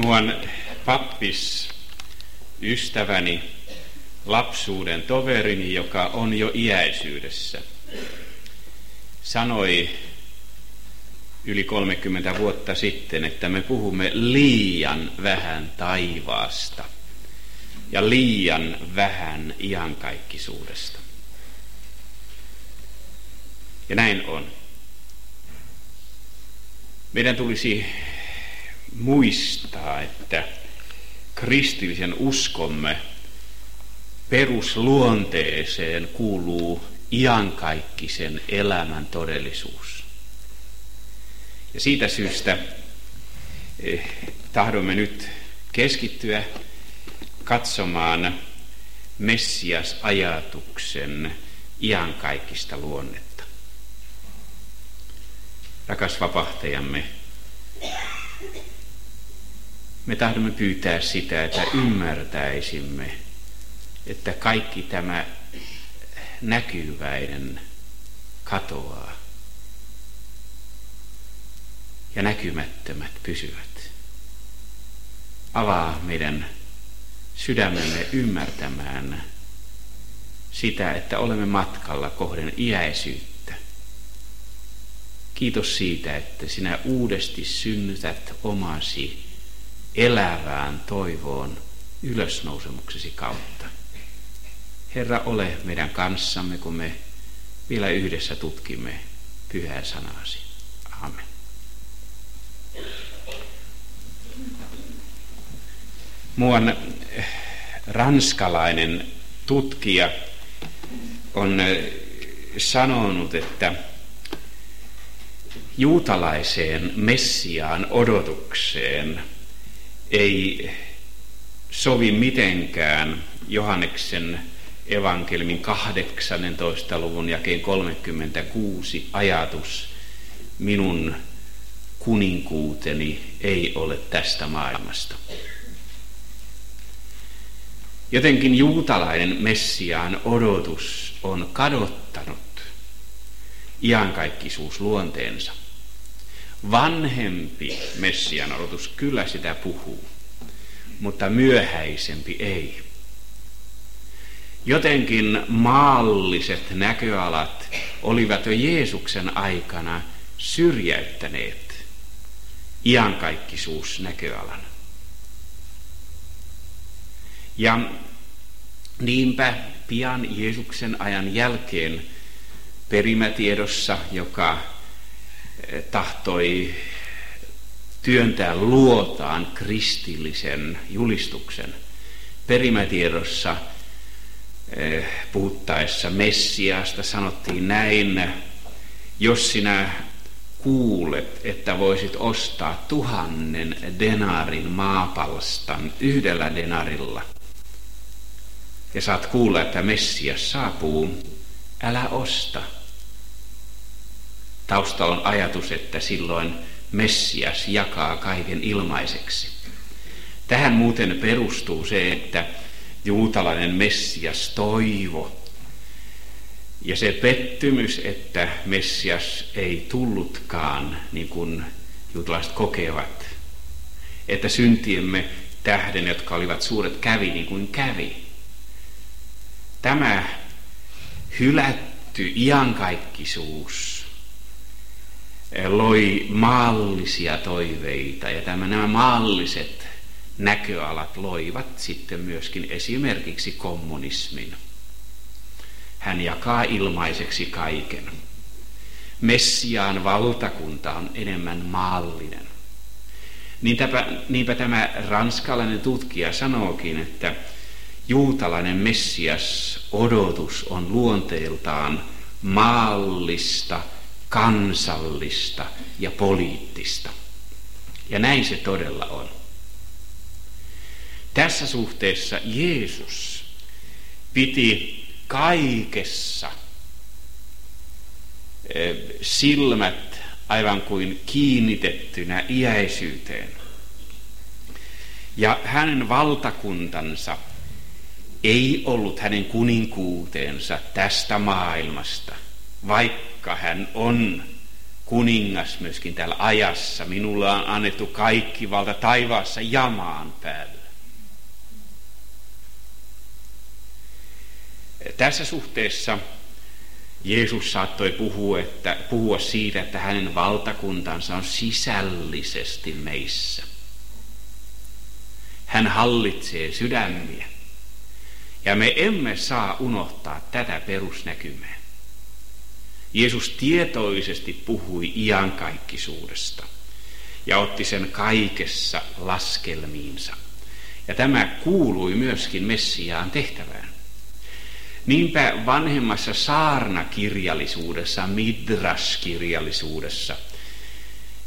Muuan pappis, ystäväni, lapsuuden toverini, joka on jo iäisyydessä, sanoi yli 30 vuotta sitten, että me puhumme liian vähän taivaasta ja liian vähän iankaikkisuudesta. Ja näin on. Meidän tulisi muistaa, että kristillisen uskomme perusluonteeseen kuuluu iankaikkisen elämän todellisuus. Ja siitä syystä eh, tahdomme nyt keskittyä katsomaan Messias-ajatuksen iankaikkista luonnetta. Rakas vapahtajamme, me tahdomme pyytää sitä, että ymmärtäisimme, että kaikki tämä näkyväinen katoaa ja näkymättömät pysyvät. Avaa meidän sydämemme ymmärtämään sitä, että olemme matkalla kohden iäisyyttä. Kiitos siitä, että sinä uudesti synnytät omasi elävään toivoon ylösnousemuksesi kautta. Herra, ole meidän kanssamme, kun me vielä yhdessä tutkimme pyhää sanasi. Amen. Muuan eh, ranskalainen tutkija on eh, sanonut, että juutalaiseen Messiaan odotukseen ei sovi mitenkään Johanneksen evankelmin 18. luvun jakeen 36 ajatus minun kuninkuuteni ei ole tästä maailmasta. Jotenkin juutalainen Messiaan odotus on kadottanut iankaikkisuus luonteensa. Vanhempi Messian odotus kyllä sitä puhuu, mutta myöhäisempi ei. Jotenkin maalliset näköalat olivat jo Jeesuksen aikana syrjäyttäneet iankaikkisuus näköalan. Ja niinpä pian Jeesuksen ajan jälkeen perimätiedossa, joka tahtoi työntää luotaan kristillisen julistuksen, perimätiedossa eh, puhuttaessa Messiasta sanottiin näin, jos sinä kuulet, että voisit ostaa tuhannen denarin maapalstan yhdellä denarilla – ja saat kuulla, että Messias saapuu, älä osta. Taustalla on ajatus, että silloin Messias jakaa kaiken ilmaiseksi. Tähän muuten perustuu se, että juutalainen Messias toivo. Ja se pettymys, että Messias ei tullutkaan niin kuin juutalaiset kokevat, että syntiemme tähden, jotka olivat suuret, kävi niin kuin kävi. Tämä hylätty iankaikkisuus loi maallisia toiveita ja tämä, nämä maalliset näköalat loivat sitten myöskin esimerkiksi kommunismin. Hän jakaa ilmaiseksi kaiken. Messiaan valtakunta on enemmän maallinen. Niinpä, niinpä tämä ranskalainen tutkija sanookin, että juutalainen Messias odotus on luonteeltaan maallista, kansallista ja poliittista. Ja näin se todella on. Tässä suhteessa Jeesus piti kaikessa eh, silmät aivan kuin kiinnitettynä iäisyyteen. Ja hänen valtakuntansa ei ollut hänen kuninkuuteensa tästä maailmasta, vaikka hän on kuningas myöskin täällä ajassa. Minulla on annettu kaikki valta taivaassa jamaan päällä. Tässä suhteessa Jeesus saattoi puhua, että, puhua siitä, että hänen valtakuntansa on sisällisesti meissä. Hän hallitsee sydämiä. Ja me emme saa unohtaa tätä perusnäkymää. Jeesus tietoisesti puhui iankaikkisuudesta ja otti sen kaikessa laskelmiinsa. Ja tämä kuului myöskin Messiaan tehtävään. Niinpä vanhemmassa saarnakirjallisuudessa, midraskirjallisuudessa,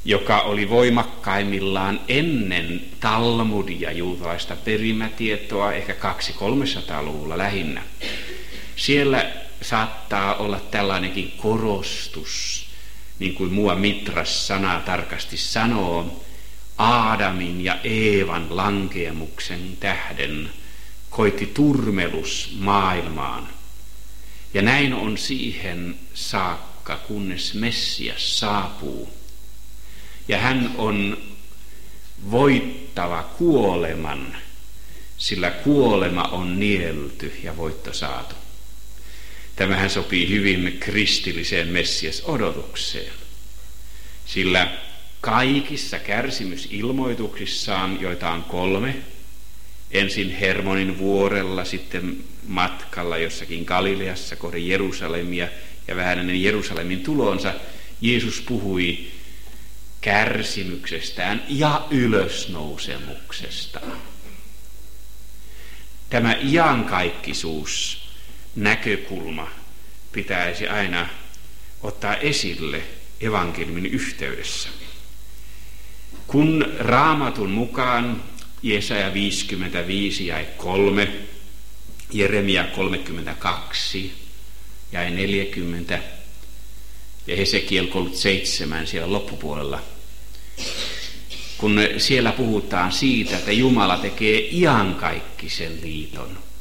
joka oli voimakkaimmillaan ennen Talmudia, juutalaista perimätietoa, ehkä 200-300-luvulla lähinnä. Siellä saattaa olla tällainenkin korostus, niin kuin mua Mitras sana tarkasti sanoo, Aadamin ja Eevan lankeemuksen tähden koitti turmelus maailmaan. Ja näin on siihen saakka, kunnes Messias saapuu. Ja hän on voittava kuoleman, sillä kuolema on nielty ja voitto saatu. Tämähän sopii hyvin kristilliseen Messias-odotukseen, sillä kaikissa kärsimysilmoituksissaan, joita on kolme, ensin Hermonin vuorella, sitten matkalla jossakin Galileassa kohden Jerusalemia ja vähän ennen Jerusalemin tulonsa, Jeesus puhui kärsimyksestään ja ylösnousemuksesta. Tämä iankaikkisuus näkökulma pitäisi aina ottaa esille evankeliumin yhteydessä. Kun raamatun mukaan Jesaja 55 jäi 3, Jeremia 32 jäi 40 ja Hesekiel 37 siellä loppupuolella. Kun siellä puhutaan siitä, että Jumala tekee iankaikkisen liiton –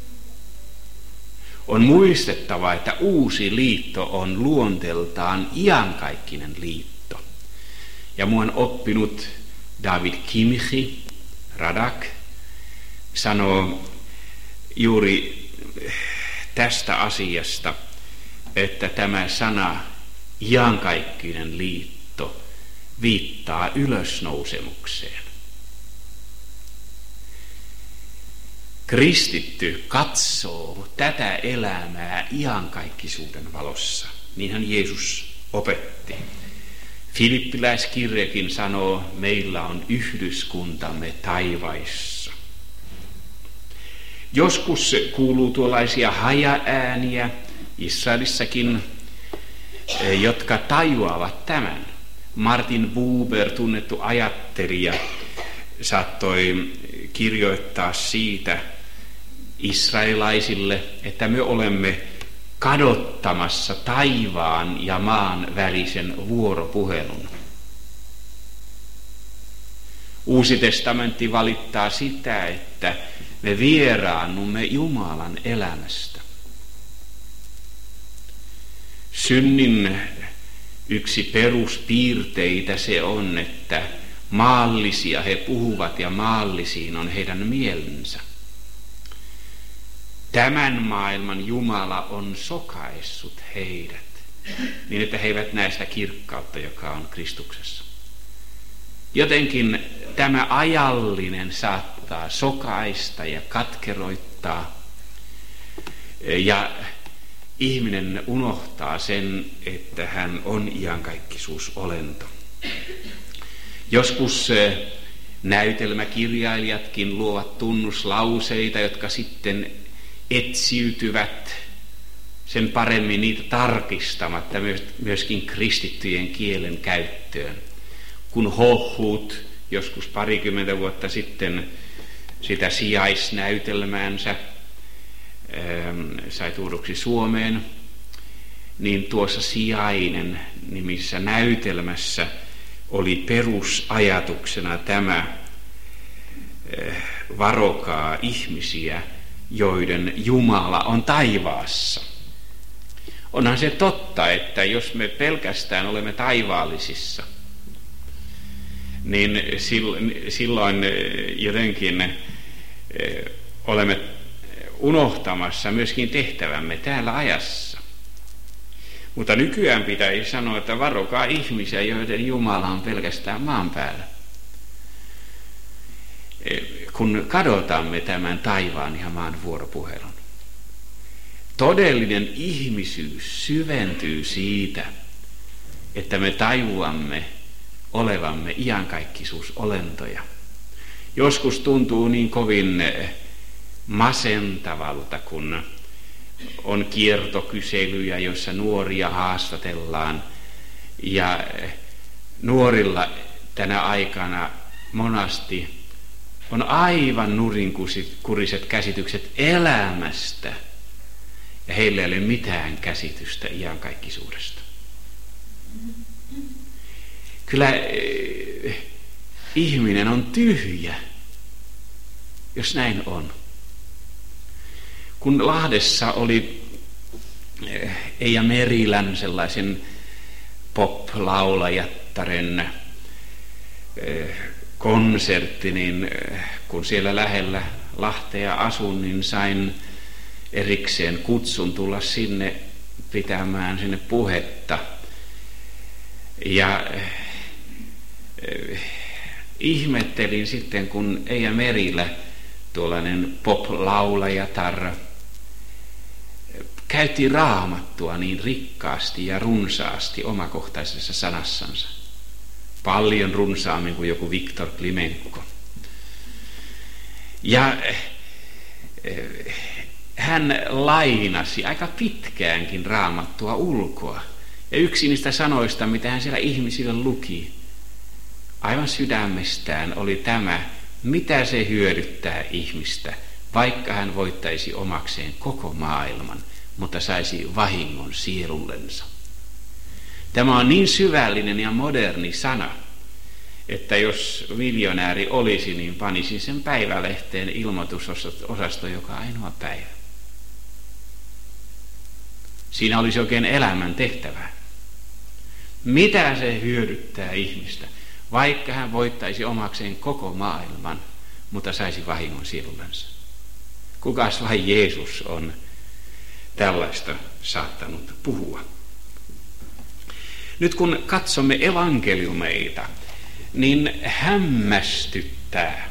on muistettava, että uusi liitto on luonteeltaan iankaikkinen liitto. Ja mun oppinut David Kimchi, Radak, sanoo juuri tästä asiasta, että tämä sana iankaikkinen liitto viittaa ylösnousemukseen. Kristitty katsoo tätä elämää iankaikkisuuden valossa. Niinhän Jeesus opetti. Filippiläiskirjakin sanoo, meillä on yhdyskuntamme taivaissa. Joskus kuuluu tuollaisia hajaääniä Israelissakin, jotka tajuavat tämän. Martin Buber, tunnettu ajattelija, saattoi kirjoittaa siitä, israelaisille, että me olemme kadottamassa taivaan ja maan välisen vuoropuhelun. Uusi testamentti valittaa sitä, että me vieraannumme Jumalan elämästä. Synnin yksi peruspiirteitä se on, että maallisia he puhuvat ja maallisiin on heidän mielensä. Tämän maailman Jumala on sokaissut heidät, niin että he eivät näe sitä kirkkautta, joka on Kristuksessa. Jotenkin tämä ajallinen saattaa sokaista ja katkeroittaa, ja ihminen unohtaa sen, että hän on iankaikkisuusolento. Joskus eh, näytelmäkirjailijatkin luovat tunnuslauseita, jotka sitten etsiytyvät sen paremmin niitä tarkistamatta myöskin kristittyjen kielen käyttöön. Kun hohut joskus parikymmentä vuotta sitten sitä sijaisnäytelmäänsä ähm, sai tuoduksi Suomeen, niin tuossa sijainen nimissä näytelmässä oli perusajatuksena tämä äh, varokaa ihmisiä joiden Jumala on taivaassa. Onhan se totta, että jos me pelkästään olemme taivaallisissa, niin silloin jotenkin olemme unohtamassa myöskin tehtävämme täällä ajassa. Mutta nykyään pitäisi sanoa, että varokaa ihmisiä, joiden Jumala on pelkästään maan päällä. Kun kadotamme tämän taivaan ja maan vuoropuhelun. Todellinen ihmisyys syventyy siitä, että me tajuamme olevamme iankaikkisuusolentoja. Joskus tuntuu niin kovin masentavalta, kun on kiertokyselyjä, joissa nuoria haastatellaan. Ja nuorilla tänä aikana monasti on aivan nurinkuriset käsitykset elämästä. Ja heillä ei ole mitään käsitystä iankaikkisuudesta. Kyllä eh, ihminen on tyhjä, jos näin on. Kun Lahdessa oli eh, Eija Merilän sellaisen pop-laulajattaren eh, konsertti, niin eh, kun siellä lähellä Lahtea asun, niin sain erikseen kutsun tulla sinne pitämään sinne puhetta. Ja ihmettelin sitten, kun Eija Merilä, tuollainen pop-laulajatar, käytti raamattua niin rikkaasti ja runsaasti omakohtaisessa sanassansa. Paljon runsaammin kuin joku Viktor Klimenko. Ja eh, hän lainasi aika pitkäänkin raamattua ulkoa. Ja yksi niistä sanoista, mitä hän siellä ihmisille luki, aivan sydämestään oli tämä, mitä se hyödyttää ihmistä, vaikka hän voittaisi omakseen koko maailman – mutta saisi vahingon sielullensa. Tämä on niin syvällinen ja moderni sana, että jos miljonääri olisi, niin panisi sen päivälehteen ilmoitusosasto joka ainoa päivä. Siinä olisi oikein elämän tehtävää. Mitä se hyödyttää ihmistä, vaikka hän voittaisi omakseen koko maailman, mutta saisi vahingon sielullensa? Kukas vain Jeesus on tällaista saattanut puhua. Nyt kun katsomme evankeliumeita, niin hämmästyttää,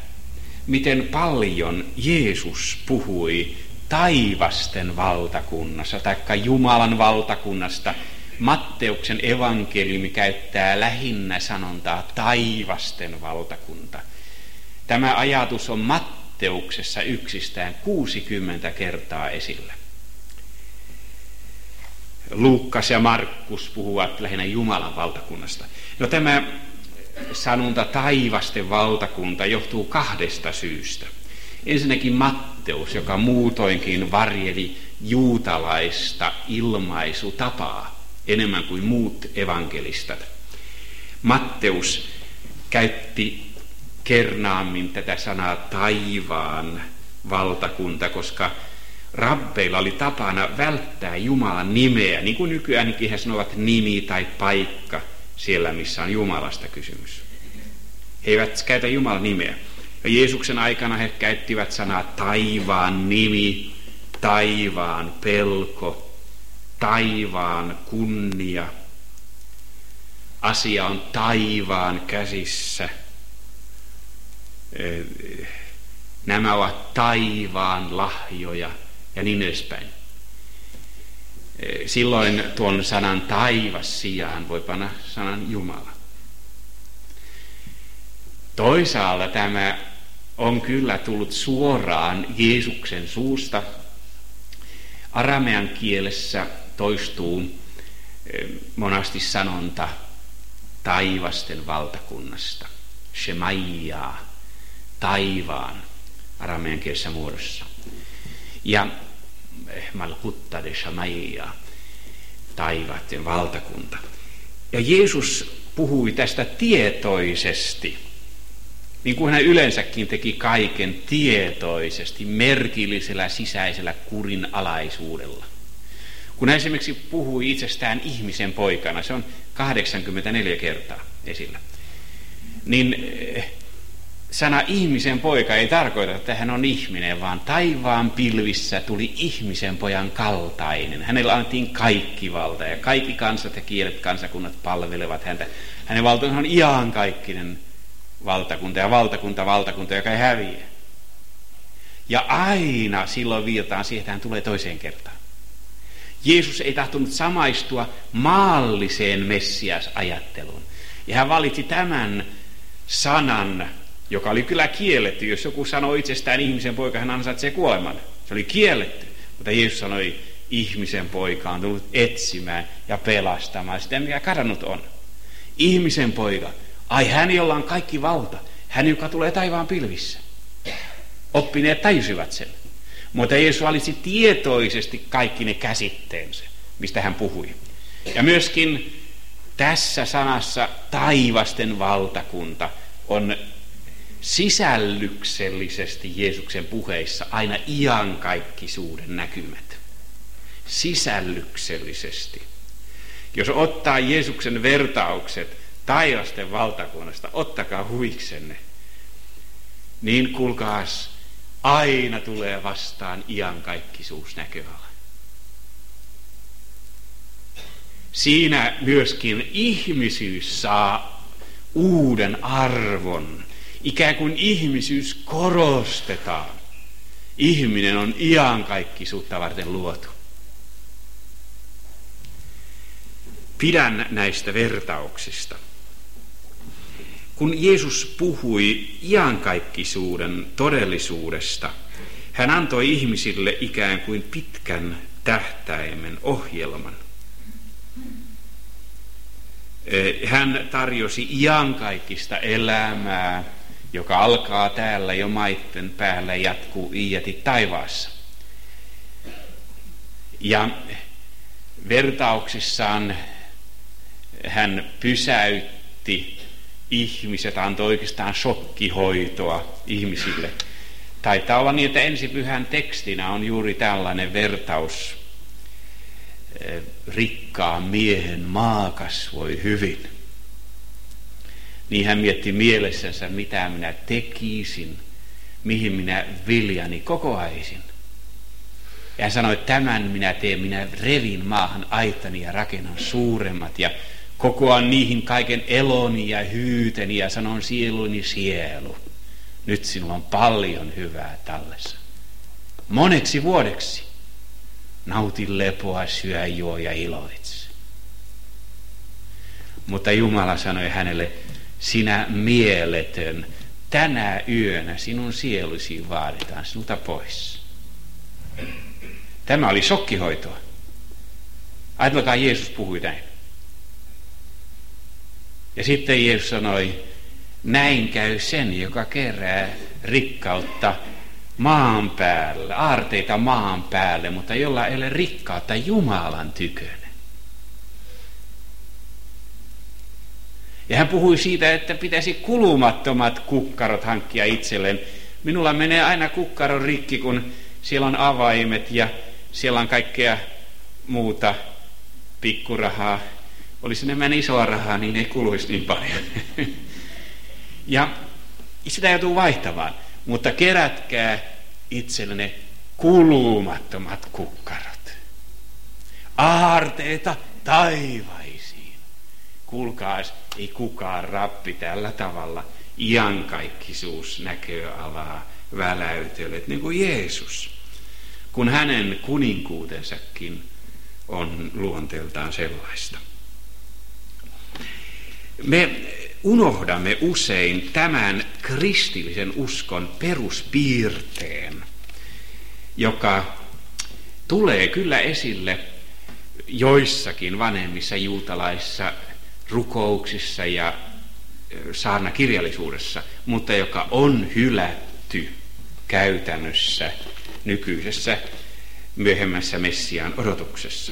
miten paljon Jeesus puhui taivasten valtakunnassa, taikka Jumalan valtakunnasta. Matteuksen evankeliumi käyttää lähinnä sanontaa taivasten valtakunta. Tämä ajatus on Matteuksessa yksistään 60 kertaa esillä. Luukkas ja Markus puhuvat lähinnä Jumalan valtakunnasta. No tämä sanonta taivasten valtakunta johtuu kahdesta syystä. Ensinnäkin Matteus, joka muutoinkin varjeli juutalaista ilmaisutapaa enemmän kuin muut evankelistat. Matteus käytti kernaammin tätä sanaa taivaan valtakunta, koska rabbeilla oli tapana välttää Jumalan nimeä, niin kuin nykyäänkin he sanovat nimi tai paikka siellä, missä on Jumalasta kysymys. He eivät käytä Jumalan nimeä. Ja Jeesuksen aikana he käyttivät sanaa taivaan nimi, taivaan pelko, taivaan kunnia. Asia on taivaan käsissä. Nämä ovat taivaan lahjoja ja niin edespäin. Silloin tuon sanan taivas sijaan voi panna sanan Jumala. Toisaalta tämä on kyllä tullut suoraan Jeesuksen suusta. Aramean kielessä toistuu eh, monasti sanonta taivasten valtakunnasta. Shemaijaa, taivaan, aramean kielessä muodossa ja Malkutta de Shamaia, taivaiden valtakunta. Ja Jeesus puhui tästä tietoisesti, niin kuin hän yleensäkin teki kaiken tietoisesti, merkillisellä sisäisellä kurinalaisuudella. Kun hän esimerkiksi puhui itsestään ihmisen poikana, se on 84 kertaa esillä, niin eh, sana ihmisen poika ei tarkoita, että hän on ihminen, vaan taivaan pilvissä tuli ihmisen pojan kaltainen. Hänellä annettiin kaikki valta ja kaikki kansat ja kielet kansakunnat palvelevat häntä. Hänen valtansa on iankaikkinen valtakunta ja valtakunta, valtakunta, joka ei häviä. Ja aina silloin viitataan siihen, että hän tulee toiseen kertaan. Jeesus ei tahtonut samaistua maalliseen Messias-ajatteluun. Ja hän valitsi tämän sanan, joka oli kyllä kielletty. Jos joku sanoi itsestään ihmisen poika, hän ansaitsee kuoleman. Se oli kielletty. Mutta Jeesus sanoi, ihmisen poika on tullut etsimään ja pelastamaan sitä, mikä kadonnut on. Ihmisen poika, ai hän, jolla on kaikki valta, hän, joka tulee taivaan pilvissä. Oppineet tajusivat sen. Mutta Jeesus valitsi tietoisesti kaikki ne käsitteensä, mistä hän puhui. Ja myöskin tässä sanassa taivasten valtakunta on sisällyksellisesti Jeesuksen puheissa aina iankaikkisuuden näkymät. Sisällyksellisesti. Jos ottaa Jeesuksen vertaukset taivasten valtakunnasta, ottakaa huiksenne, niin kuulkaas, aina tulee vastaan iankaikkisuus näköala. Siinä myöskin ihmisyys saa uuden arvon. Ikään kuin ihmisyys korostetaan. Ihminen on iankaikkisuutta varten luotu. Pidän näistä vertauksista. Kun Jeesus puhui iankaikkisuuden todellisuudesta, hän antoi ihmisille ikään kuin pitkän tähtäimen ohjelman. Hän tarjosi iankaikkista elämää, joka alkaa täällä jo maitten päällä ja jatkuu iäti taivaassa. Ja vertauksissaan hän pysäytti ihmiset antoi oikeastaan shokkihoitoa ihmisille. Taitaa olla niin, että ensipyhän tekstinä on juuri tällainen vertaus. Rikkaan miehen maa kasvoi hyvin. Niin hän mietti mielessänsä, mitä minä tekisin, mihin minä viljani kokoaisin. Ja hän sanoi, että tämän minä teen, minä revin maahan aitani ja rakennan suuremmat ja kokoan niihin kaiken eloni ja hyyteni ja sanon sieluni sielu. Nyt sinulla on paljon hyvää tallessa. Moneksi vuodeksi. Nauti lepoa, syö, juo ja iloitse. Mutta Jumala sanoi hänelle, sinä mieletön, tänä yönä sinun sielusi vaaditaan sinulta pois. Tämä oli sokkihoitoa. Ajatelkaa, Jeesus puhui näin. Ja sitten Jeesus sanoi, näin käy sen, joka kerää rikkautta maan päälle, aarteita maan päälle, mutta jolla ei ole rikkautta Jumalan tykönä. Ja hän puhui siitä, että pitäisi kulumattomat kukkarot hankkia itselleen. Minulla menee aina kukkaron rikki, kun siellä on avaimet ja siellä on kaikkea muuta pikkurahaa olisi enemmän isoa rahaa, niin ei kuluisi niin paljon. ja sitä joutuu vaihtamaan. Mutta kerätkää itsellenne kulumattomat kukkarot. Aarteita taivaisiin. Kuulkaas, ei kukaan rappi tällä tavalla iankaikkisuus näköalaa väläytele, niin kuin Jeesus, kun hänen kuninkuutensakin on luonteeltaan sellaista. Me unohdamme usein tämän kristillisen uskon peruspiirteen, joka tulee kyllä esille joissakin vanhemmissa juutalaissa rukouksissa ja saarnakirjallisuudessa, mutta joka on hylätty käytännössä nykyisessä myöhemmässä Messiaan odotuksessa.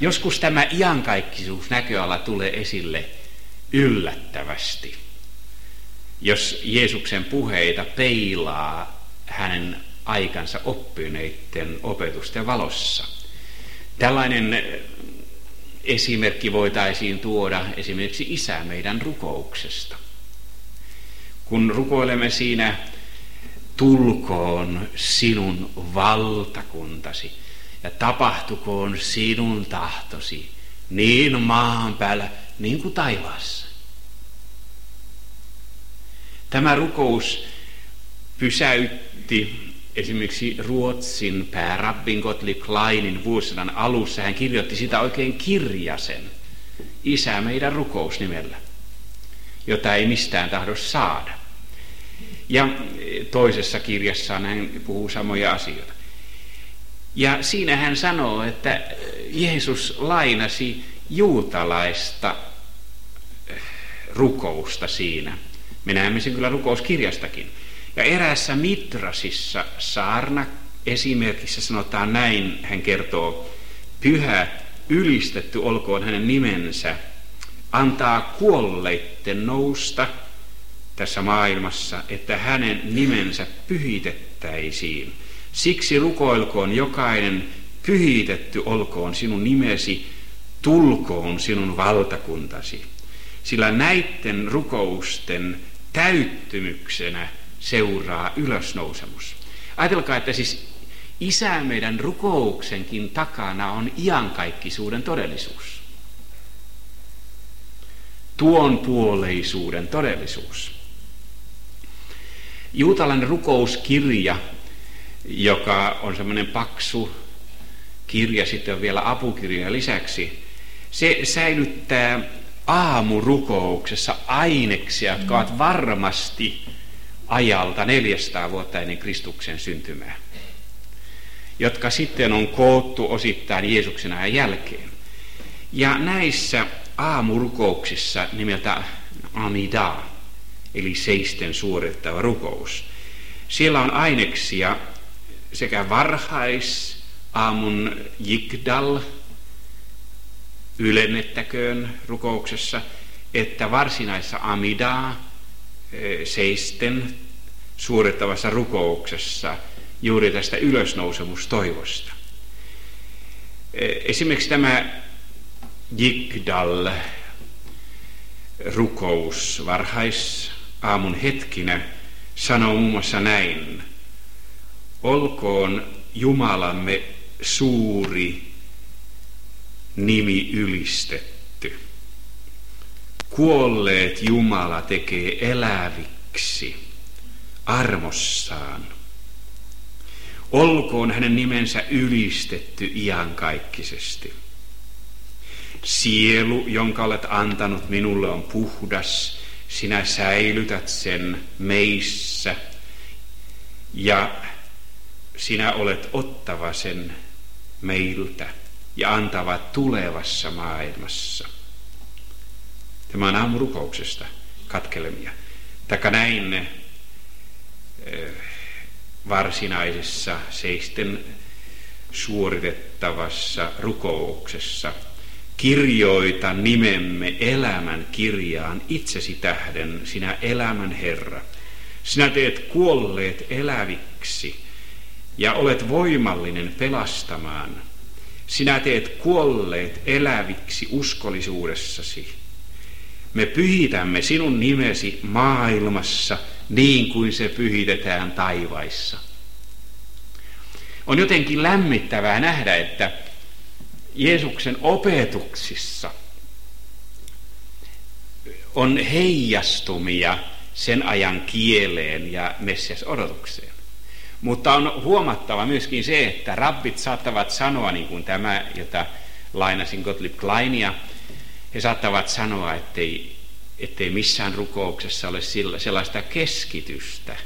Joskus tämä iankaikkisuus näköala tulee esille yllättävästi. Jos Jeesuksen puheita peilaa hänen aikansa oppineiden opetusten valossa. Tällainen esimerkki voitaisiin tuoda esimerkiksi isä meidän rukouksesta. Kun rukoilemme siinä tulkoon sinun valtakuntasi ja tapahtukoon sinun tahtosi niin maan päällä niin kuin taivaassa. Tämä rukous pysäytti esimerkiksi Ruotsin päärabbin Gottlieb Kleinin vuosisadan alussa. Hän kirjoitti sitä oikein kirjasen, Isä meidän rukous nimellä, jota ei mistään tahdo saada. Ja toisessa kirjassaan hän puhuu samoja asioita. Ja siinä hän sanoo, että Jeesus lainasi juutalaista rukousta siinä. Me näemme sen kyllä rukouskirjastakin. Ja eräässä Mitrasissa saarna esimerkissä sanotaan näin, hän kertoo, pyhä, ylistetty olkoon hänen nimensä, antaa kuolleitten nousta tässä maailmassa, että hänen nimensä pyhitettäisiin. Siksi rukoilkoon jokainen, pyhitetty olkoon sinun nimesi, tulkoon sinun valtakuntasi. Sillä näiden rukousten täyttymyksenä seuraa ylösnousemus. Ajatelkaa, että siis isä meidän rukouksenkin takana on iankaikkisuuden todellisuus. Tuon puoleisuuden todellisuus. Juutalainen rukouskirja, joka on semmoinen paksu kirja, sitten vielä apukirja lisäksi, se säilyttää aamurukouksessa aineksia, jotka ovat varmasti ajalta 400 vuotta ennen Kristuksen syntymää, jotka sitten on koottu osittain Jeesuksen ajan jälkeen. Ja näissä aamurukouksissa nimeltä Amida, eli seisten suorittava rukous, siellä on aineksia sekä varhais aamun jikdal, ylennettäköön rukouksessa, että varsinaisessa amidaa, seisten suorittavassa rukouksessa juuri tästä ylösnousemustoivosta. Esimerkiksi tämä Jigdal rukous varhais aamun hetkinä sanoo muun muassa näin. Olkoon Jumalamme suuri nimi ylistetty. Kuolleet Jumala tekee eläviksi armossaan. Olkoon hänen nimensä ylistetty iankaikkisesti. Sielu, jonka olet antanut minulle, on puhdas. Sinä säilytät sen meissä ja sinä olet ottava sen meiltä ja antava tulevassa maailmassa. Tämä on aamurukouksesta katkelemia. Taka näin eh, varsinaisessa seisten suoritettavassa rukouksessa kirjoita nimemme elämän kirjaan itsesi tähden, sinä elämän Herra. Sinä teet kuolleet eläviksi ja olet voimallinen pelastamaan. Sinä teet kuolleet eläviksi uskollisuudessasi me pyhitämme sinun nimesi maailmassa niin kuin se pyhitetään taivaissa. On jotenkin lämmittävää nähdä, että Jeesuksen opetuksissa on heijastumia sen ajan kieleen ja Messias odotukseen. Mutta on huomattava myöskin se, että rabbit saattavat sanoa, niin kuin tämä, jota lainasin Gottlieb Kleinia, he saattavat sanoa, ettei, ettei missään rukouksessa ole sellaista keskitystä,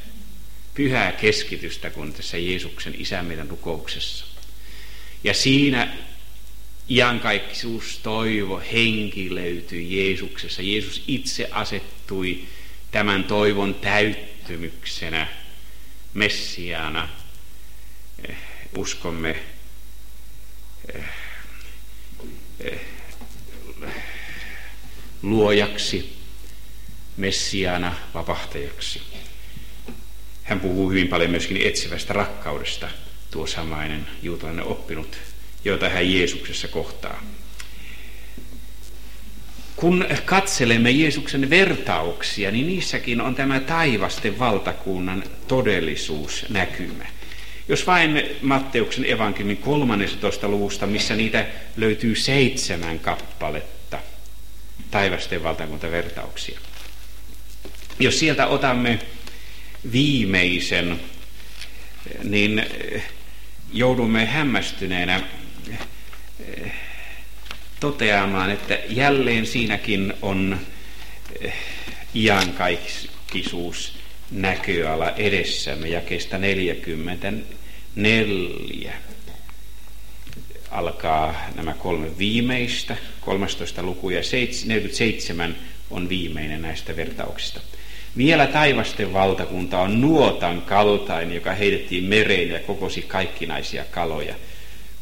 pyhää keskitystä kuin tässä Jeesuksen isän meidän rukouksessa. Ja siinä iankaikkisuus, toivo, henki löytyi Jeesuksessa. Jeesus itse asettui tämän toivon täyttymyksenä, Messiaana, eh, uskomme eh, eh, luojaksi, messiaana, vapahtajaksi. Hän puhuu hyvin paljon myöskin etsivästä rakkaudesta, tuo samainen juutalainen oppinut joita hän Jeesuksessa kohtaa. Kun katselemme Jeesuksen vertauksia, niin niissäkin on tämä taivasten valtakunnan todellisuus näkymä. Jos vain Matteuksen evankeliumin 13. luvusta, missä niitä löytyy seitsemän kappaletta, taivasten valtakuntavertauksia. Jos sieltä otamme viimeisen, niin joudumme hämmästyneenä toteamaan, että jälleen siinäkin on iankaikkisuus näköala edessämme jakeesta 44 alkaa nämä kolme viimeistä, 13 luku ja 47 on viimeinen näistä vertauksista. Vielä taivasten valtakunta on nuotan kaltainen, joka heitettiin mereen ja kokosi kaikkinaisia kaloja.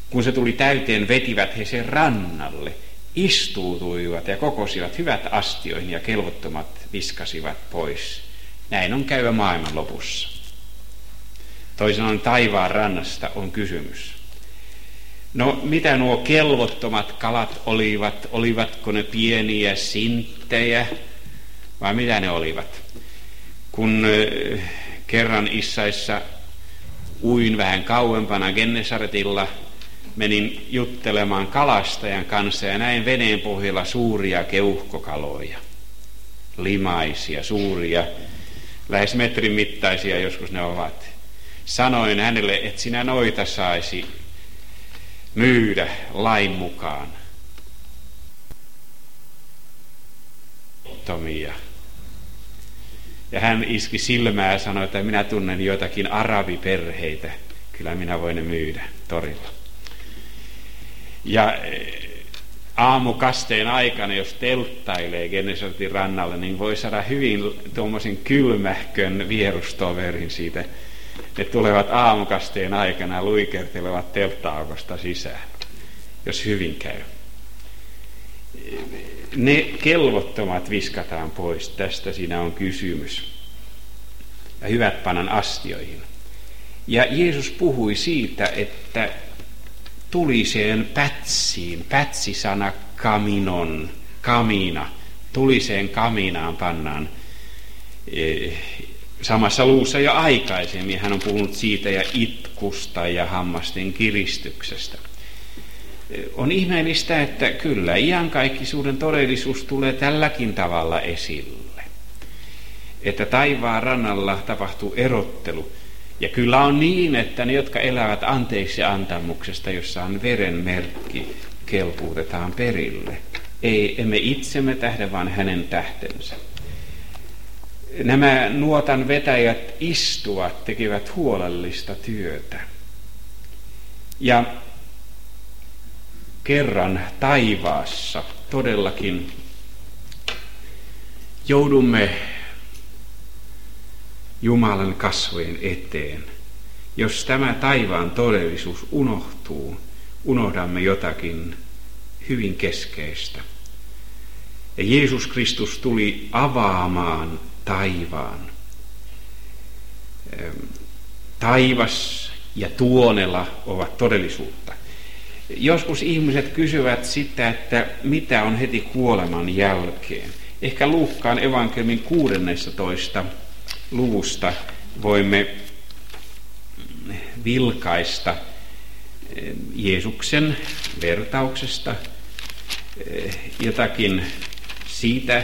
Kun se tuli täyteen, vetivät he sen rannalle, istuutuivat ja kokosivat hyvät astioihin ja kelvottomat viskasivat pois. Näin on käyvä maailman lopussa. Toisin taivaan rannasta on kysymys. No mitä nuo kelvottomat kalat olivat? Olivatko ne pieniä sinttejä vai mitä ne olivat? Kun kerran Issaissa uin vähän kauempana Gennesaretilla, menin juttelemaan kalastajan kanssa ja näin veneen pohjalla suuria keuhkokaloja. Limaisia, suuria, lähes metrin mittaisia joskus ne ovat. Sanoin hänelle, että sinä noita saisi myydä lain mukaan. Tomia. Ja hän iski silmää ja sanoi, että minä tunnen joitakin arabiperheitä. Kyllä minä voin ne myydä torilla. Ja eh, aamukasteen aikana, jos telttailee Genesaretin rannalla, niin voi saada hyvin tuommoisen kylmähkön vierustoverin siitä. Ne tulevat aamukasteen aikana luikertelevat telttaukosta sisään, jos hyvin käy. Ne kelvottomat viskataan pois, tästä siinä on kysymys. Ja hyvät panan astioihin. Ja Jeesus puhui siitä, että tuliseen pätsiin, pätsisana kaminon, kamina, tuliseen kaminaan pannaan e, samassa luussa jo aikaisemmin. Hän on puhunut siitä ja itkusta ja hammasten kiristyksestä. On ihmeellistä, että kyllä iankaikkisuuden todellisuus tulee tälläkin tavalla esille. Että taivaan rannalla tapahtuu erottelu ja kyllä on niin, että ne, jotka elävät anteeksi antamuksesta, jossa on veren merkki, kelpuutetaan perille. Ei, emme itsemme tähde, vaan hänen tähtensä. Nämä nuotan vetäjät istuvat, tekevät huolellista työtä. Ja kerran taivaassa todellakin joudumme Jumalan kasvojen eteen. Jos tämä taivaan todellisuus unohtuu, unohdamme jotakin hyvin keskeistä. Ja Jeesus Kristus tuli avaamaan taivaan. Taivas ja tuonela ovat todellisuutta. Joskus ihmiset kysyvät sitä, että mitä on heti kuoleman jälkeen. Ehkä Luukkaan evankeliumin 16 luvusta voimme vilkaista Jeesuksen vertauksesta eh, jotakin siitä,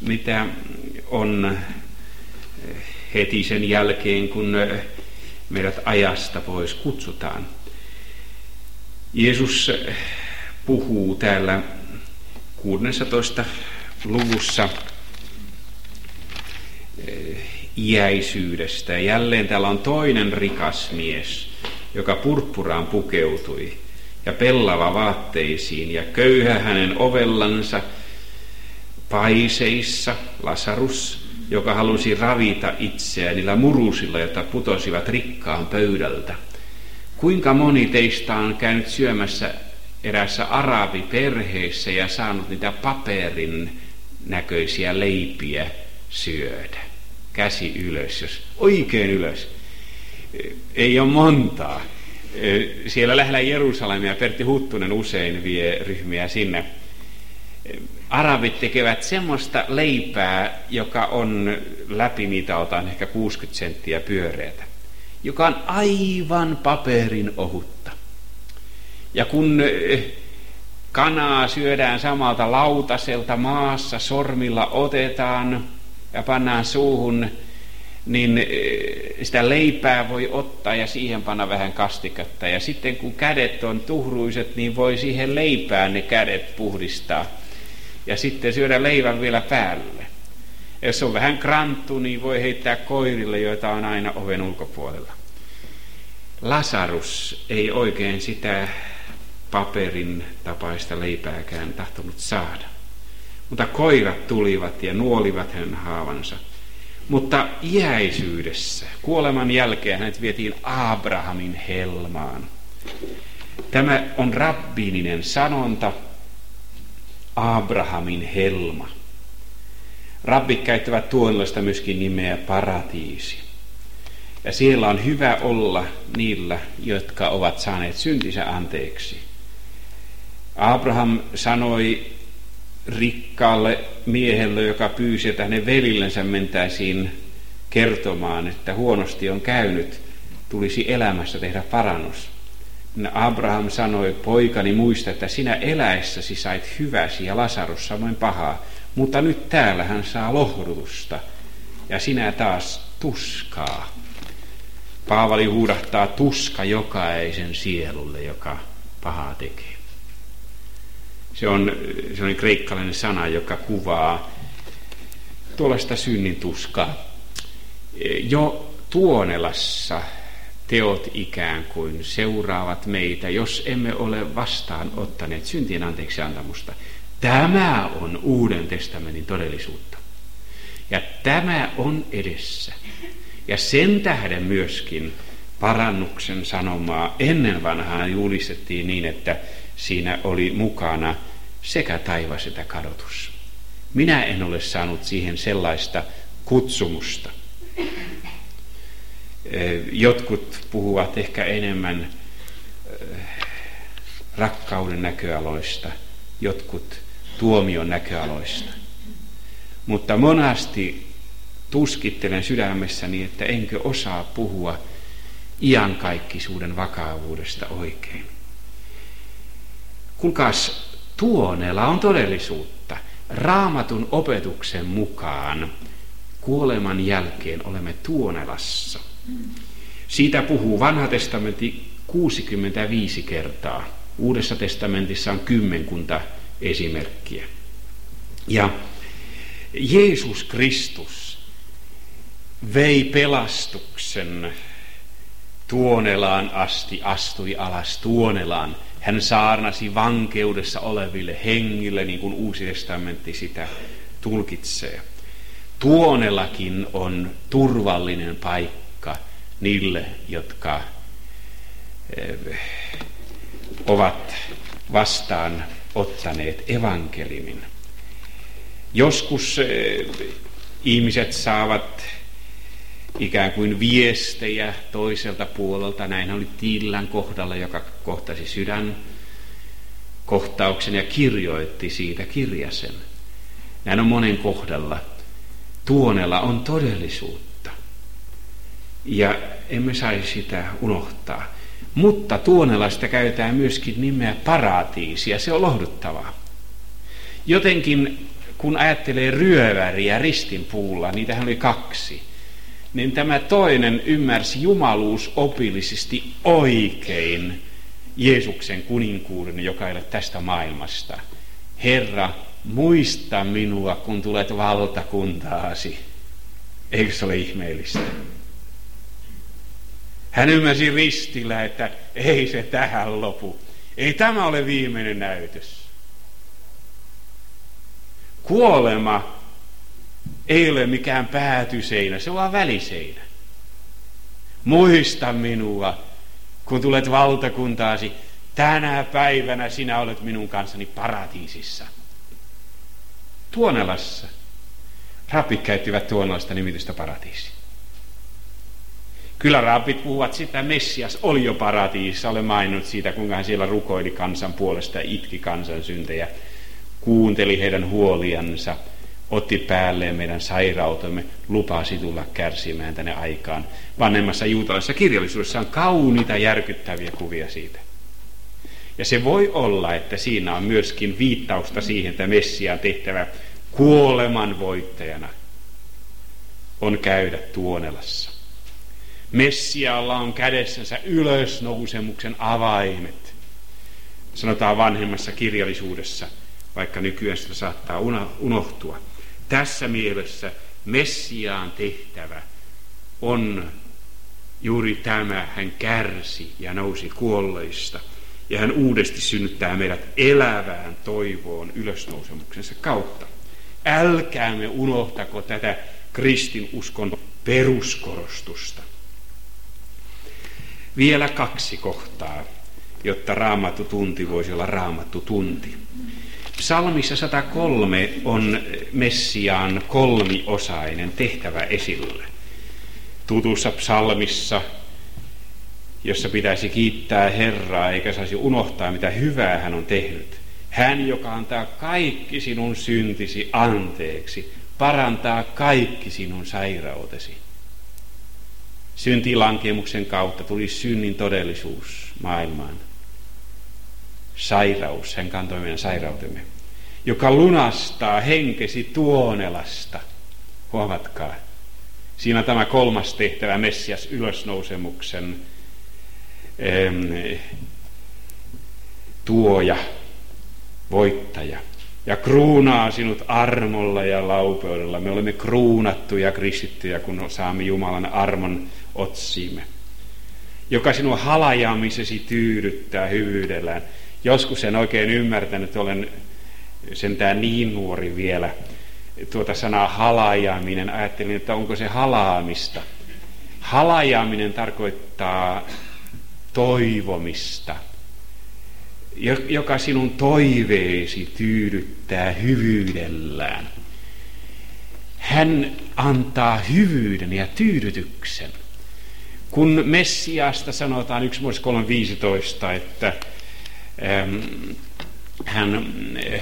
mitä on eh, heti sen jälkeen, kun meidät ajasta pois kutsutaan. Jeesus puhuu täällä 16 luvussa iäisyydestä. Ja jälleen täällä on toinen rikas mies, joka purppuraan pukeutui ja pellava vaatteisiin ja köyhä hänen ovellansa paiseissa, Lasarus, joka halusi ravita itseään niillä murusilla, jotka putosivat rikkaan pöydältä. Kuinka moni teistä on käynyt syömässä erässä arabiperheessä ja saanut niitä paperin näköisiä leipiä syödä? käsi ylös, jos oikein ylös. Ei ole montaa. siellä lähellä Jerusalemia Pertti Huttunen usein vie ryhmiä sinne. Arabit tekevät semmoista leipää, joka on läpimitaltaan ehkä 60 senttiä pyöreätä, joka on aivan paperin ohutta. Ja kun kanaa syödään samalta lautaselta maassa, sormilla otetaan ja pannaan suuhun, niin eh, sitä leipää voi ottaa ja siihen panna vähän kastiketta. Ja sitten kun kädet on tuhruiset, niin voi siihen leipään ne kädet puhdistaa. Ja sitten syödä leivän vielä päälle. Jos on vähän kranttu, niin voi heittää koirille, joita on aina oven ulkopuolella. Lasarus ei oikein sitä paperin tapaista leipääkään tahtonut saada. Mutta koirat tulivat ja nuolivat hänen haavansa. Mutta iäisyydessä, kuoleman jälkeen hänet vietiin Abrahamin helmaan. Tämä on rabbiininen sanonta, Abrahamin helma. Rabbit käyttävät tuonlaista myöskin nimeä paratiisi. Ja siellä on hyvä olla niillä, jotka ovat saaneet syntinsä anteeksi. Abraham sanoi rikkaalle miehelle, joka pyysi, että hänen velillensä mentäisiin kertomaan, että huonosti on käynyt, tulisi elämässä tehdä parannus. Abraham sanoi, poikani muista, että sinä eläessäsi sait hyväsi ja Lasarus samoin pahaa, mutta nyt täällä hän saa lohdutusta ja sinä taas tuskaa. Paavali huudahtaa tuska jokaisen sielulle, joka pahaa tekee. Se on sellainen kreikkalainen sana, joka kuvaa tuollaista synnin tuskaa. Jo Tuonelassa teot ikään kuin seuraavat meitä, jos emme ole vastaan ottaneet syntien anteeksi antamusta. Tämä on Uuden testamentin todellisuutta. Ja tämä on edessä. Ja sen tähden myöskin parannuksen sanomaa ennen vanhaa julistettiin niin, että siinä oli mukana sekä taivas että kadotus. Minä en ole saanut siihen sellaista kutsumusta. Jotkut puhuvat ehkä enemmän rakkauden näköaloista, jotkut tuomion näköaloista. Mutta monasti tuskittelen sydämessäni, että enkö osaa puhua iankaikkisuuden vakavuudesta oikein. Kuulkaas, tuonella on todellisuutta. Raamatun opetuksen mukaan kuoleman jälkeen olemme tuonelassa. Siitä puhuu vanha testamentti 65 kertaa. Uudessa testamentissa on kymmenkunta esimerkkiä. Ja Jeesus Kristus vei pelastuksen tuonelaan asti, astui alas tuonelaan hän saarnasi vankeudessa oleville hengille, niin kuin Uusi testamentti sitä tulkitsee. Tuonellakin on turvallinen paikka niille, jotka eh, ovat vastaan ottaneet evankelimin. Joskus eh, ihmiset saavat ikään kuin viestejä toiselta puolelta. Näin oli Tiilän kohdalla, joka kohtasi sydän kohtauksen ja kirjoitti siitä kirjasen. Näin on monen kohdalla. Tuonella on todellisuutta. Ja emme saisi sitä unohtaa. Mutta Tuonelasta käytetään myöskin nimeä paratiisi ja se on lohduttavaa. Jotenkin kun ajattelee ryöväriä ristinpuulla, niitähän oli kaksi – niin tämä toinen ymmärsi jumaluus opillisesti oikein Jeesuksen kuninkuuden, joka ei ole tästä maailmasta. Herra, muista minua, kun tulet valtakuntaasi. Eikö se ole ihmeellistä? Hän ymmärsi ristillä, että ei se tähän lopu. Ei tämä ole viimeinen näytös. Kuolema ei ole mikään päätyseinä, se on vaan väliseinä. Muista minua, kun tulet valtakuntaasi, tänä päivänä sinä olet minun kanssani paratiisissa. Tuonelassa. Rapit käyttivät tuonelasta nimitystä paratiisi. Kyllä raapit puhuvat sitä, Messias oli jo paratiisissa, olen maininnut siitä, kuinka hän siellä rukoili kansan puolesta itki kansan syntejä, kuunteli heidän huoliansa, otti päälleen meidän sairautemme, lupasi tulla kärsimään tänne aikaan. Vanhemmassa juutalaisessa kirjallisuudessa on kauniita järkyttäviä kuvia siitä. Ja se voi olla, että siinä on myöskin viittausta siihen, että Messia tehtävä kuoleman voittajana on käydä tuonelassa. Messialla on kädessänsä ylösnousemuksen avaimet. Sanotaan vanhemmassa kirjallisuudessa, vaikka nykyään sitä saattaa unohtua. Tässä mielessä Messiaan tehtävä on juuri tämä, hän kärsi ja nousi kuolleista. Ja hän uudesti synnyttää meidät elävään toivoon ylösnousemuksensa kautta. Älkäämme unohtako tätä kristinuskon peruskorostusta. Vielä kaksi kohtaa, jotta raamattu tunti voisi olla raamattu tunti. Psalmissa 103 on Messiaan kolmiosainen tehtävä esille. Tutussa psalmissa, jossa pitäisi kiittää Herraa eikä saisi unohtaa, mitä hyvää hän on tehnyt. Hän, joka antaa kaikki sinun syntisi anteeksi, parantaa kaikki sinun sairautesi. Syntilankemuksen kautta tuli synnin todellisuus maailmaan. Sairaus, hän kantoi meidän sairautemme, joka lunastaa henkesi tuonelasta. Huomatkaa, siinä tämä kolmas tehtävä, Messias ylösnousemuksen ähm, tuoja, voittaja ja kruunaa sinut armolla ja laupeudella. Me olemme kruunattuja kristittyjä, kun saamme Jumalan armon otsiimme. Joka sinua halajaamisesi tyydyttää hyvyydellään. Joskus en oikein ymmärtänyt, olen sentään niin nuori vielä, tuota sanaa halajaaminen. Ajattelin, että onko se halaamista. Halajaaminen tarkoittaa toivomista, joka sinun toiveesi tyydyttää hyvyydellään. Hän antaa hyvyyden ja tyydytyksen. Kun Messiasta sanotaan 1 3.15, että ähm, hän äh,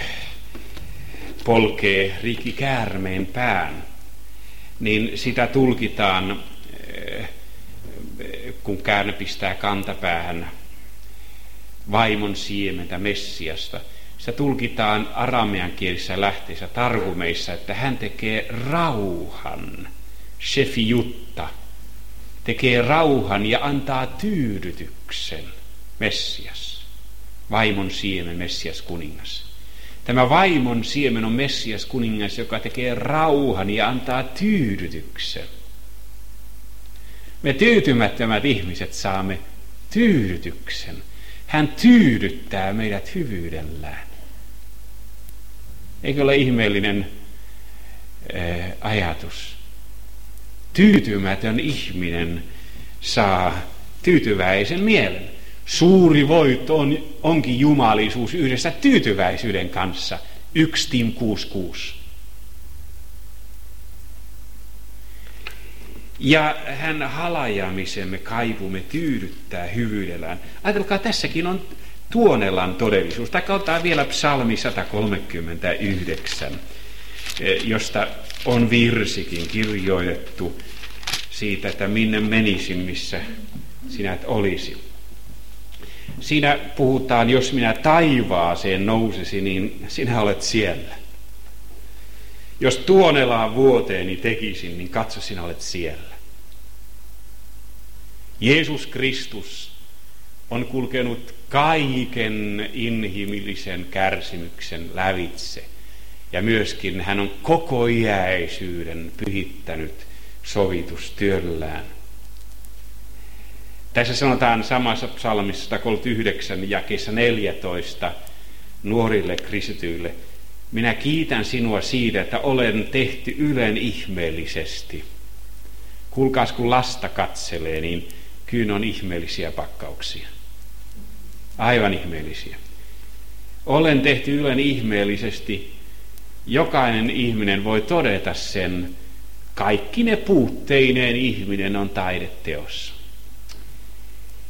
polkee rikki käärmeen pään, niin sitä tulkitaan, äh, kun käärme pistää kantapäähän vaimon siementä Messiasta. Se tulkitaan aramean kielissä lähteissä targumeissa, että hän tekee rauhan, shefi jutta, tekee rauhan ja antaa tyydytyksen, Messias, vaimon siemen, Messias kuningas. Tämä vaimon siemen on Messias kuningas, joka tekee rauhan ja antaa tyydytyksen. Me tyytymättömät ihmiset saamme tyydytyksen – hän tyydyttää meidät hyvyydellään. Eikö ole ihmeellinen ää, ajatus? Tyytymätön ihminen saa tyytyväisen mielen. Suuri voitto on, onkin jumalisuus yhdessä tyytyväisyyden kanssa. 1 Tim 66. Ja hän halajaamisemme kaivumme tyydyttää hyvyydellään. Ajatelkaa, tässäkin on tuonelan todellisuus. Tai ottaa vielä psalmi 139, eh, josta on virsikin kirjoitettu siitä, että minne menisin, missä sinä olisi. Siinä puhutaan, jos minä taivaaseen nousisi, niin sinä olet siellä. Jos tuonelaan vuoteeni tekisin, niin katso, sinä olet siellä. Jeesus Kristus on kulkenut kaiken inhimillisen kärsimyksen lävitse. Ja myöskin hän on koko iäisyyden pyhittänyt sovitustyöllään. Tässä sanotaan samassa psalmissa 139 jakeessa 14 nuorille kristityille – minä kiitän sinua siitä, että olen tehty ylen ihmeellisesti. Kuulkaas, kun lasta katselee, niin kyllä on ihmeellisiä pakkauksia. Aivan ihmeellisiä. Olen tehty ylen ihmeellisesti. Jokainen ihminen voi todeta sen, Kaikki ne puutteineen ihminen on taideteossa.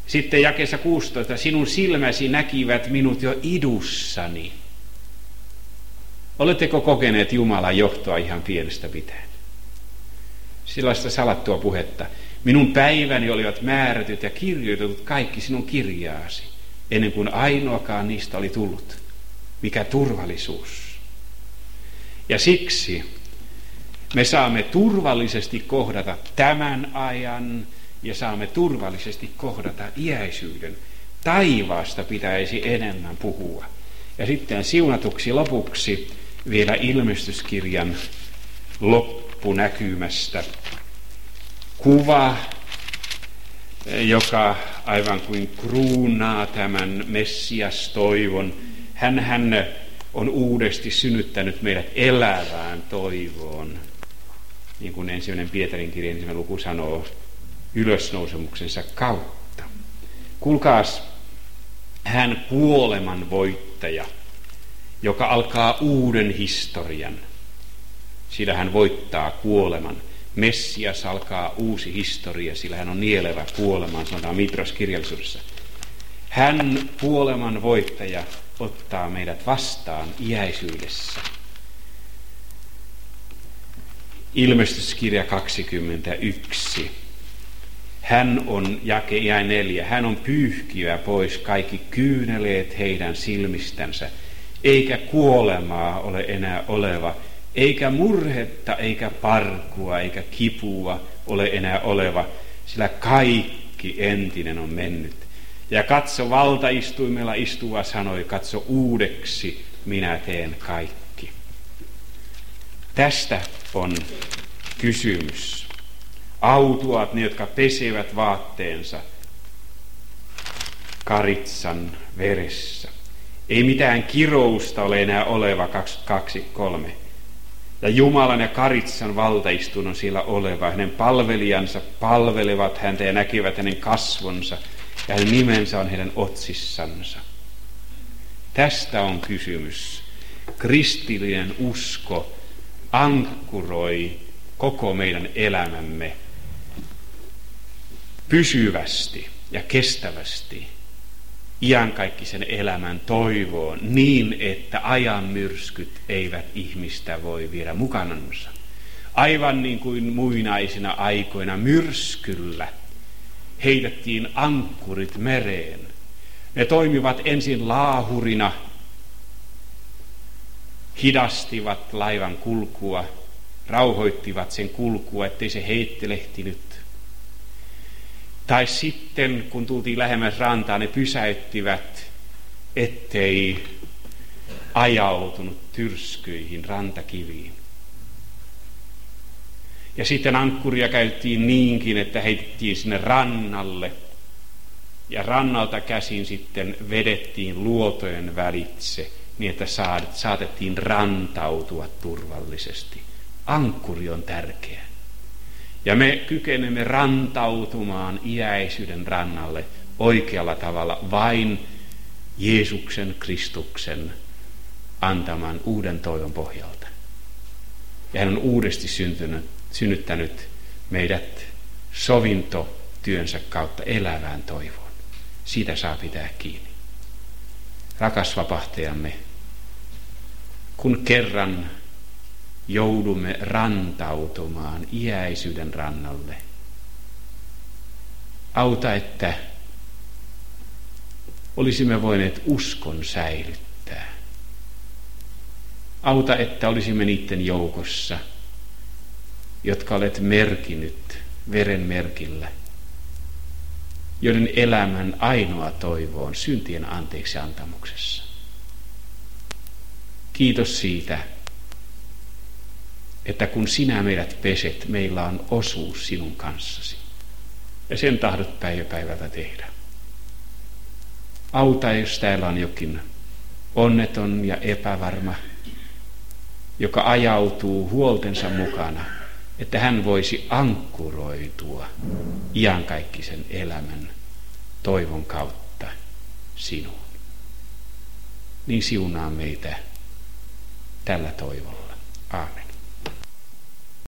Sitten jakessa 16, sinun silmäsi näkivät minut jo idussani. Oletteko kokeneet Jumalan johtoa ihan pienestä pitäen? Sellaista salattua puhetta. Minun päiväni olivat määrätyt ja kirjoitetut kaikki sinun kirjaasi, ennen kuin ainoakaan niistä oli tullut. Mikä turvallisuus. Ja siksi me saamme turvallisesti kohdata tämän ajan ja saamme turvallisesti kohdata iäisyyden. Taivaasta pitäisi enemmän puhua. Ja sitten siunatuksi lopuksi vielä ilmestyskirjan loppunäkymästä kuva, joka aivan kuin kruunaa tämän Messias toivon. Hän, hän on uudesti synnyttänyt meidät elävään toivoon. Niin kuin ensimmäinen Pietarin kirja ensimmäinen luku sanoo, ylösnousemuksensa kautta. Kuulkaas, hän kuoleman voittaja, joka alkaa uuden historian. Sillä hän voittaa kuoleman. Messias alkaa uusi historia, sillä hän on nielevä kuolemaan, sanotaan Mitros kirjallisuudessa. Hän kuoleman voittaja ottaa meidät vastaan iäisyydessä. Ilmestyskirja 21. Hän on, jake jäi neljä, hän on pyyhkiä pois kaikki kyyneleet heidän silmistänsä, eikä kuolemaa ole enää oleva, eikä murhetta, eikä parkua, eikä kipua ole enää oleva, sillä kaikki entinen on mennyt. Ja katso valtaistuimella istuva sanoi, katso uudeksi minä teen kaikki. Tästä on kysymys. Autuat ne, jotka pesevät vaatteensa karitsan veressä. Ei mitään kirousta ole enää oleva 22.3. Ja Jumalan ja Karitsan valtaistunnon siellä oleva. Hänen palvelijansa palvelevat häntä ja näkevät hänen kasvonsa. Ja hänen nimensä on heidän otsissansa. Tästä on kysymys. Kristillinen usko ankkuroi koko meidän elämämme pysyvästi ja kestävästi iankaikkisen elämän toivoon niin, että ajan myrskyt eivät ihmistä voi viedä mukanansa. Aivan niin kuin muinaisina aikoina myrskyllä heitettiin ankkurit mereen. Ne toimivat ensin laahurina, hidastivat laivan kulkua, rauhoittivat sen kulkua, ettei se heittelehtinyt tai sitten, kun tultiin lähemmäs rantaa, ne pysäyttivät, ettei ajautunut tyrskyihin rantakiviin. Ja sitten ankkuria käyttiin niinkin, että heitettiin sinne rannalle. Ja rannalta käsin sitten vedettiin luotojen välitse, niin että saatettiin rantautua turvallisesti. Ankkuri on tärkeä. Ja me kykenemme rantautumaan iäisyyden rannalle oikealla tavalla vain Jeesuksen Kristuksen antaman uuden toivon pohjalta. Ja hän on uudesti syntynyt, synnyttänyt meidät sovintotyönsä kautta elävään toivoon. Siitä saa pitää kiinni. Rakas vapahtajamme, kun kerran joudumme rantautumaan iäisyyden rannalle. Auta, että olisimme voineet uskon säilyttää. Auta, että olisimme niiden joukossa, jotka olet merkinyt veren merkillä, joiden elämän ainoa toivo on syntien anteeksi antamuksessa. Kiitos siitä, että kun sinä meidät peset, meillä on osuus sinun kanssasi. Ja sen tahdot päivä päivältä tehdä. Auta, jos täällä on jokin onneton ja epävarma, joka ajautuu huoltensa mukana, että hän voisi ankkuroitua iankaikkisen elämän toivon kautta sinuun. Niin siunaa meitä tällä toivolla. Aamen.